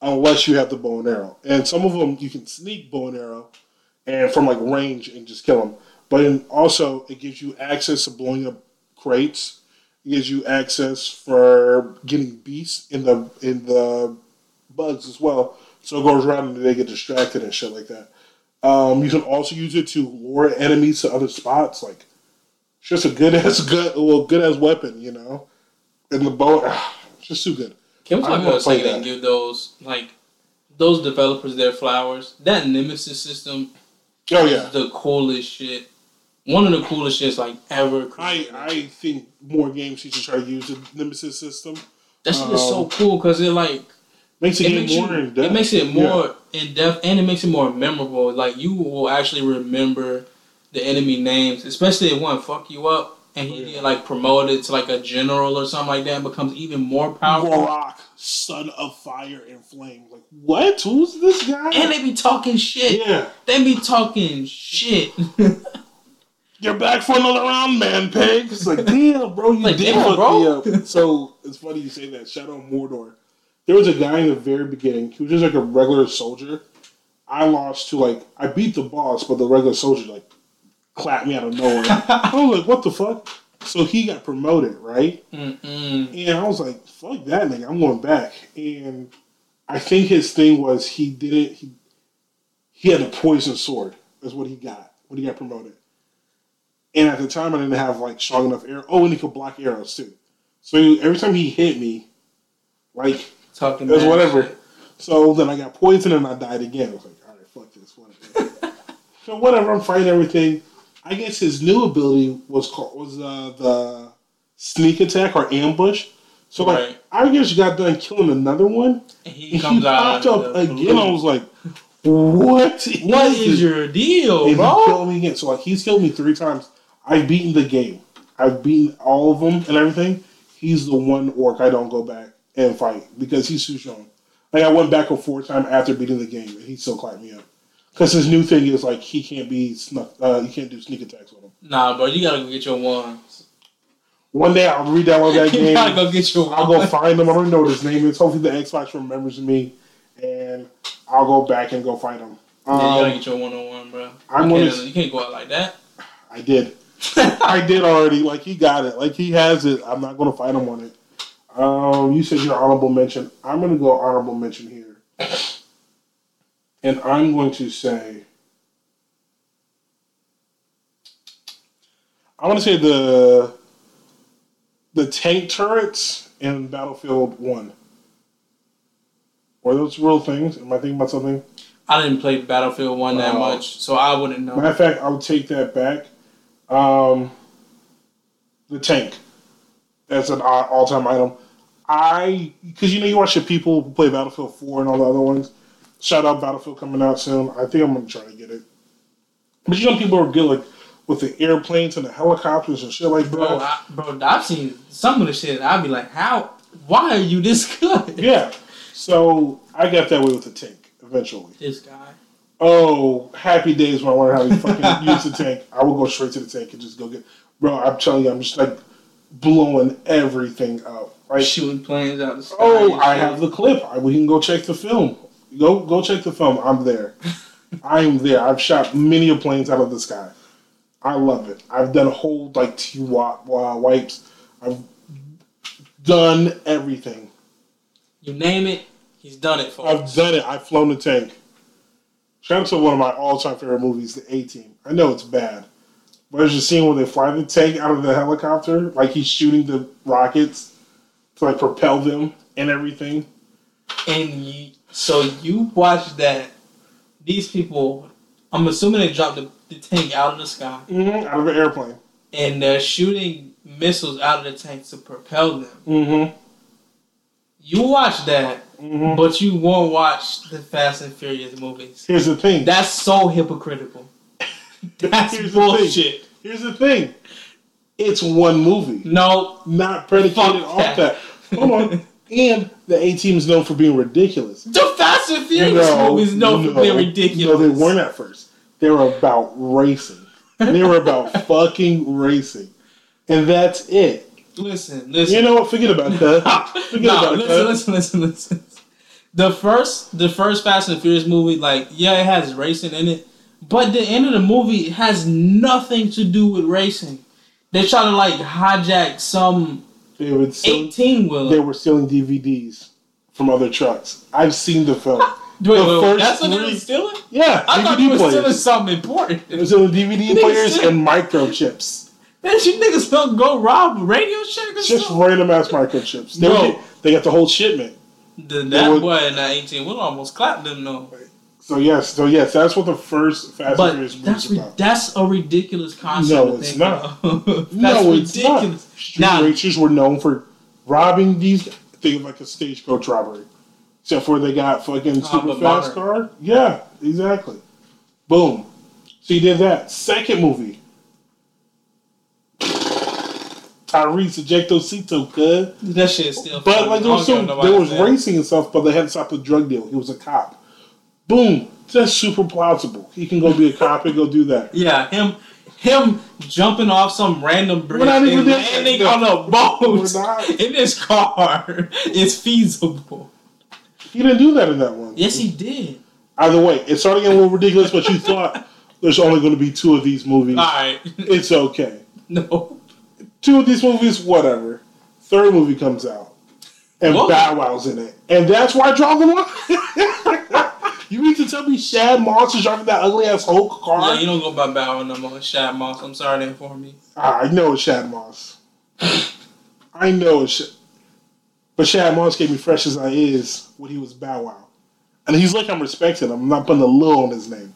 unless you have the bow and arrow. And some of them you can sneak bow and arrow and from like range and just kill them. But then also it gives you access to blowing up crates. It gives you access for getting beasts in the in the bugs as well. So it goes around and they get distracted and shit like that. Um, you can also use it to lure enemies to other spots. Like it's just a good as good well good as weapon, you know. And the bow, it's just too good. Can we I talk wanna about a second and give those like those developers their flowers? That Nemesis system Oh yeah, is the coolest shit. One of the coolest shits like ever. I created. I think more games should try to use the Nemesis system. that shit is so um, cool because it like Makes it game makes, more you, in depth. it makes it Yeah. more in depth and it makes it more memorable. Like you will actually remember the enemy names, especially if one fuck you up and he Oh, yeah. get like promoted to like a general or something like that and becomes even more powerful. Warrock, son of fire and flame. Like what? Who's this guy? And they be talking shit. yeah, They be talking shit. you're back for another round, man, pig. It's like damn, bro, you Like, did damn, fuck bro. me up. So it's funny you say that. Shadow Mordor. There was a guy in the very beginning. He was just like a regular soldier. I lost to like I beat the boss, but the regular soldier like clapped me out of nowhere. I was like, what the fuck? So he got promoted, right? Mm-mm. And I was like, fuck that nigga, I'm going back. And I think his thing was he did it. he he had a poison sword, That's what he got. when he got promoted. And at the time, I didn't have like strong enough arrow. Oh, and he could block arrows too. So he, every time he hit me, like Talking it was whatever. shit. So then I got poisoned and I died again. I was like, all right, fuck this, whatever. so whatever, I'm fighting everything. I guess his new ability was called was uh, the sneak attack or ambush. So like Right. I just got done killing another one, And he and comes he popped up again. blue. I was like, what? What this? is your deal, And he bro? killed me again. So like he's killed me three times. I've beaten the game. I've beaten all of them and everything. He's the one orc I don't go back and fight because he's too strong. Like I went back a four time after beating the game, and he still climbed me up. Because his new thing is like he can't be snuck. Uh, you can't do sneak attacks with him. Nah, bro, you gotta go get your ones. One day I'll re-download that you gotta game. go get your I'll go find him. I don't know what his name is. Hopefully the Xbox remembers me, and I'll go back and go fight him. Yeah, you gotta Um, get your one on one, bro. I'm you, gonna- you can't go out like that. I did. I did already. Like he got it. Like he has it. I'm not going to fight him on it. Um, you said your honorable mention. I'm going to go honorable mention here, and I'm going to say. I want to say the the tank turrets in Battlefield One. Were those real things? Am I thinking about something? I didn't play Battlefield One that much, so I wouldn't know. Matter of fact, I would take that back. Um, the tank. That's an all time item. I because you know you watch the people play Battlefield Four and all the other ones. Shout out Battlefield coming out soon. I think I'm gonna try to get it. But you know people are good like with the airplanes and the helicopters and shit like bro, that. I, bro, I've seen some of the shit. I'd be like, how? Why are you this good? Yeah. So I got that way with the tank eventually. This guy. Oh, happy days when I learned how to fucking use the tank. I will go straight to the tank and just go get. Bro, I'm telling you, I'm just like blowing everything up. Like, Shooting planes out of the sky. oh, I have the clip. I, we can go check the film. Go, go check the film. I'm there. I'm there. I've shot many of planes out of the sky. I love it. I've done a whole like T wipes. I've done everything. You name it, he's done it for I've us. done it. I've flown the tank. Shout out to one of my all-time favorite movies, The A Team. I know it's bad, but there's a scene where they fly the tank out of the helicopter, like he's shooting the rockets to like propel them and everything. And you, so you watch that. These people, I'm assuming they dropped the, the tank out of the sky, Mm-hmm. Out of an airplane. and they're shooting missiles out of the tank to propel them. Mm-hmm. You watch that, Mm-hmm. but you won't watch the Fast and Furious movies. Here's the thing. That's so hypocritical. That's Here's the bullshit. Here's the thing. It's one movie, No, not predicated off that. Hold on. And the A Team is known for being ridiculous. the Fast and Furious movies known for being ridiculous. No, they weren't at first. They were about racing. They were about fucking racing. And that's it. Listen, listen. You know what? Forget about that. Forget no, about listen, that. listen, listen, listen. The first, the first Fast and Furious movie, like, yeah, it has racing in it, but the end of the movie has nothing to do with racing. They try to like hijack some They would steal, they were stealing DVDs from other trucks. I've seen the film. Wait, the wait, first that's what they were stealing. Yeah, I thought you DVD were stealing something important. They were stealing DVD players and microchips. Man, you niggas don't go rob Radio Shack or Just something. random ass microchips. They, Bro. were, they got the whole shipment. The, They that would- boy in that eighteen wheeler almost clapped them though. So yes, so yes, that's what the first Fast and But Furious movie that's is about. that's a ridiculous concept. No, to it's think not. of. that's no, it's not. ridiculous. Street Now- racers were known for robbing these. things like a stagecoach robbery, except for they got fucking Oh, super fast car. Yeah, exactly. Boom. So you did that. Second movie. Tyrese Ejectocito, cuz. That shit is still. But like there I was some, there was said. racing and stuff, but they had to stop the drug deal. He was a cop. Boom. That's super plausible. He can go be a cop and go do that. Yeah, him, him jumping off some random bridge and landing No. on a boat in his car is feasible. He didn't do that in that one. Yes, he did. Either way, it's starting to get a little ridiculous, but you thought there's only going to be two of these movies. All right, It's okay. no. Two of these movies, whatever. Third movie comes out, and Whoa. Bow Wow's in it, and that's why I draw the line. You mean to tell me Shad Moss is driving that ugly ass Hulk car? Yeah, you don't go by Bow Wow no more. Shad Moss. I'm sorry to inform you. Ah, I know it's Shad Moss. I know it's. Sh- but Shad Moss gave me fresh as I is when he was Bow Wow, and he's like I'm respecting him. I'm not putting a little on his name.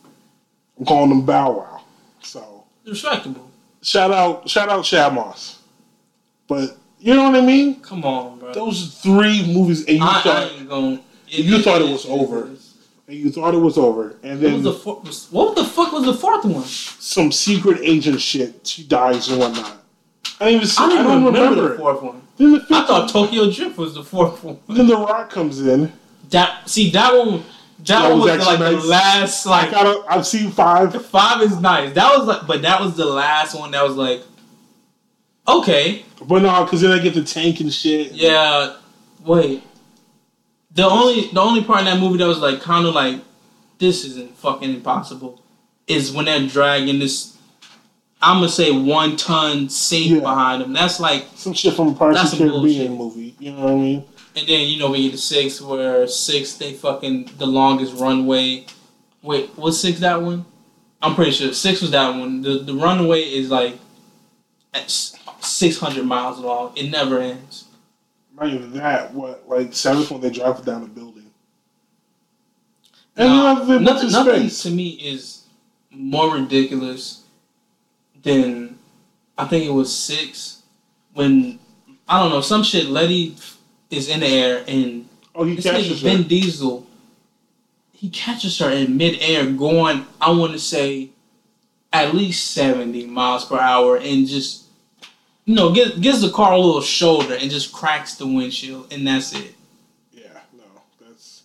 I'm calling him Bow Wow. So Respectable. shout out, shout out Shad Moss. But you know what I mean? Come on, bro. Those three movies, and you I, I thought ain't going. You thought it was over. and you thought it was over, and What then was the What the fuck was the fourth one? some secret agent shit. She dies and whatnot. I don't even. See, I I don't remember, remember, the fourth one. Then the I thought one- Tokyo Drift was the fourth one. Then the Rock comes in. That see that one. That, That one was was, like actually the nice. last I like got. I've seen five. five is nice. That was like, but that was the last one. That was like, okay, But no, because then I get the tank and shit. yeah. Wait, the only the only part in that movie that was like kind of like this isn't fucking impossible is when they're dragging this. I'm gonna say one ton safe Yeah. behind them. That's like, Some shit from a Pirates of the Caribbean bullshit. movie. You know what I mean? and then you know we get the six where six they fucking the longest runway. Wait, was six that one? I'm pretty sure six was that one. The the runway is like at six hundred miles long. It never ends. Not even that. What like seventh when they drive down a building. And Nah, they went nothing, to nothing to me is more ridiculous than I think it was six when I don't know some shit. Letty is in the air and Oh, he catches her. Diesel. He catches her in midair, going I want to say at least seventy miles per hour, and just you know gives gives the car a little shoulder and just cracks the windshield, and that's it. Yeah, no, that's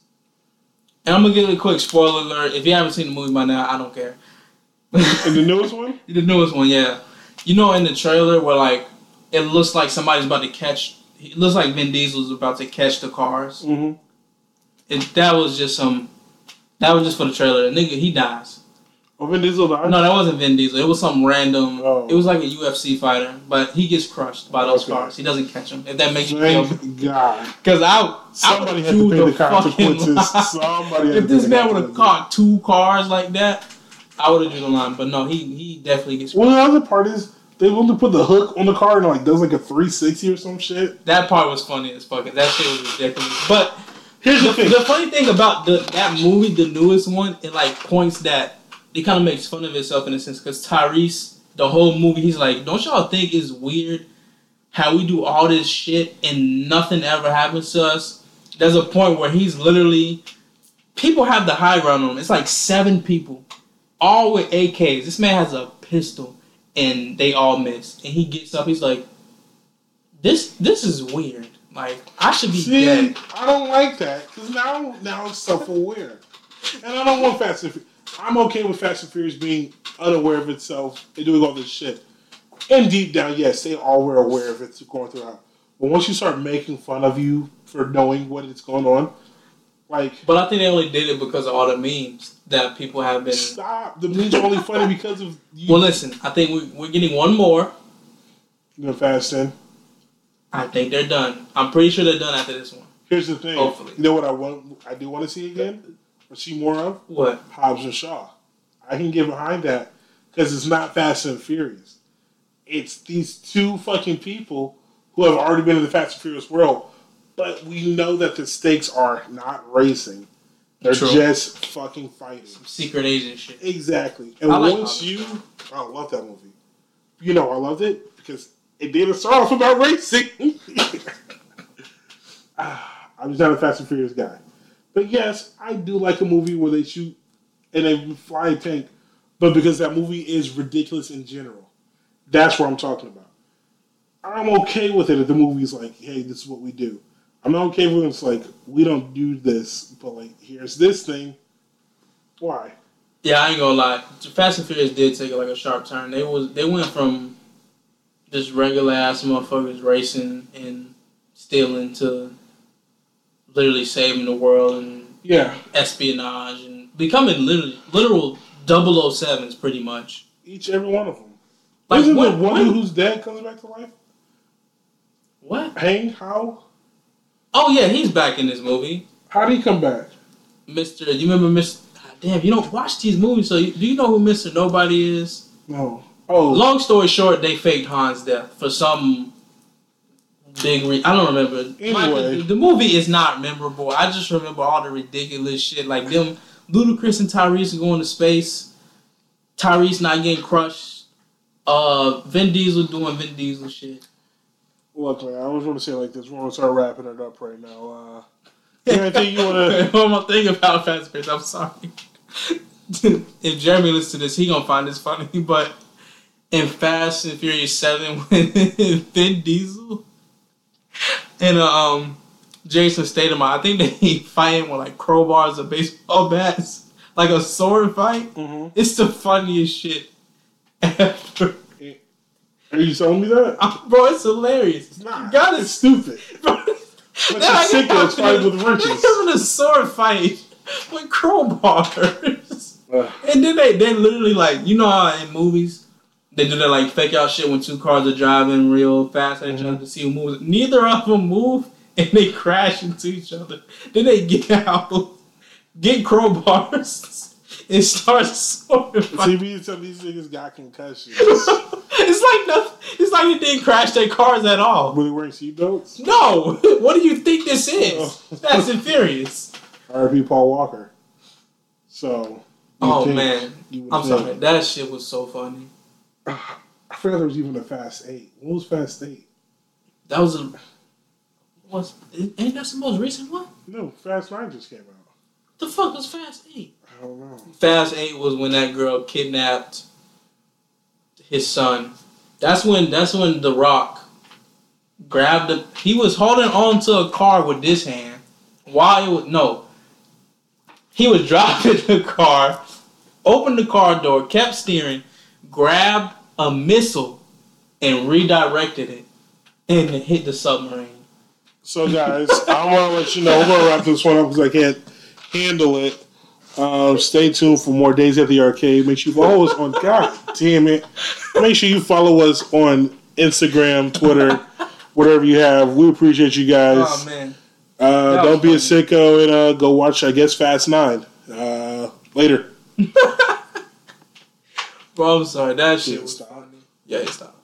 And I'm gonna give it a quick spoiler alert. If you haven't seen the movie by now, I don't care. and the newest one. the newest one, yeah. You know, in the trailer where like it looks like somebody's about to catch. It looks like Vin Diesel's about to catch the cars. Mm-hmm. It, that was just some. That was just for the trailer. The nigga, he dies. Oh, Vin Diesel died. No, that wasn't Vin Diesel. It was some random. Oh. It was like a UFC fighter, but he gets crushed by those Okay. cars. He doesn't catch them. If that makes you feel. Thank God. Because I, Somebody I had to pay the fucking consequences. Somebody If this man would have caught two cars like that, I would have drew the line. But no, he he definitely gets. Well, the other part is they only put the hook on the car and like does like a 360 or some shit. That part was funny as fuck. That shit was ridiculous. But Here's the, the thing. the funny thing about the that movie, the newest one, it like points that it kind of makes fun of itself in a sense because Tyrese, the whole movie, he's like, don't y'all think it's weird how we do all this shit and nothing ever happens to us? There's a point where he's literally people have the high ground on him. It's like seven people, all with AKs. This man has a pistol and they all miss. And he gets up, he's like, This this is weird. Like I should be See, dead. I don't like that because now now it's self aware, and I don't want Fast and. I'm okay with Fast and Furious being unaware of itself and doing all this shit. And deep down, yes, they all were aware of it going throughout. But once you start making fun of you for knowing what is going on, like But I think they only did it because of all the memes that people have been. stop. The memes are only funny because of you. Well, listen, I think we, we're getting one more. the Fast and I think they're done. I'm pretty sure they're done after this one. here's the thing. Hopefully. You know what I want? I do want to see again or see more of. What? Hobbs and Shaw. I can get behind that because it's not Fast and Furious. It's these two fucking people who have already been in the Fast and Furious world, but we know that the stakes are not racing. They're True. just fucking fighting. Some Secret agent shit. Exactly. And I like once Hobbs. you, I love that movie. You know, I loved it because it didn't start off about racing. Ah, I'm just not a Fast and Furious guy. But yes, I do like a movie where they shoot and they fly a tank, but because that movie is ridiculous in general. That's what I'm talking about. I'm okay with it if the movie's like, hey, this is what we do. I'm not okay with it. It's like, we don't do this, but like, here's this thing. Why? Yeah, I ain't gonna lie. Fast and Furious did take like a sharp turn. They was they went from just regular ass motherfuckers racing and stealing to literally saving the world and Yeah. espionage and becoming literally literal 007s pretty much. Each every one of them. Like Isn't what? the one what? whose dad comes back to life? what? Hang? How? Oh yeah, he's back in this movie. How did he come back? Mr. You remember Mr. Damn, you don't watch these movies, so you, do you know who Mr. Nobody is? No. Oh, Long story short, they faked Han's death for some big re- I don't remember. Anyway. the, the movie is not memorable. I just remember all the ridiculous shit, like them Ludacris and Tyrese going to space, Tyrese not getting crushed, uh, Vin Diesel doing Vin Diesel shit. look, man. I was going to say like this. We're going to start wrapping it up right now. Uh, anything you want to? One more thing about Fast and Furious. I'm sorry. if Jeremy listens to this, he gonna find this funny. But in Fast and Furious Seven, when Vin Diesel and uh, um Jason Statham, I think they fighting with like crowbars or baseball bats, like a sword fight. hmm It's the funniest shit ever. Are you telling me that? Bro, it's hilarious. It's not. You It's stupid. Bro, of sickos fighting with wrenches. They're having a sword fight with crowbars. And then they they literally like you know how in movies they do that like fake out shit when two cars are driving real fast at each mm-hmm. other to see who moves. Neither of them move and they crash into each other. Then they get out, get crowbars, and start sword fighting. TV some of these niggas got concussions. it's like nothing. It's like it didn't crash their cars at all. Were they wearing seatbelts? No, what do you think this is? Oh. That's and Furious. R.I.P. Paul Walker. So. Oh man, I'm think- sorry. That shit was so funny. I forgot there was even a Fast Eight. What was Fast Eight? That was a was ain't that the most recent one? No, Fast Nine just came out. The fuck was Fast Eight? I don't know. Fast Eight was when that girl kidnapped his son. That's when that's when The Rock grabbed the. He was holding on to a car with this hand while it was no. He was driving the car, opened the car door, kept steering, grabbed a missile, and redirected it, and it hit the submarine. So, guys, I want to let you know we're gonna wrap this one up because I can't handle it. Um, stay tuned for more days at the arcade. Make sure you follow us on. God damn it! Make sure you follow us on Instagram, Twitter, whatever you have. We appreciate you guys. Oh man. Uh, don't be a sicko and uh, go watch, I guess, Fast Nine. Uh, later. Bro, I'm sorry. That shit Yeah, was funny. Yeah, stop.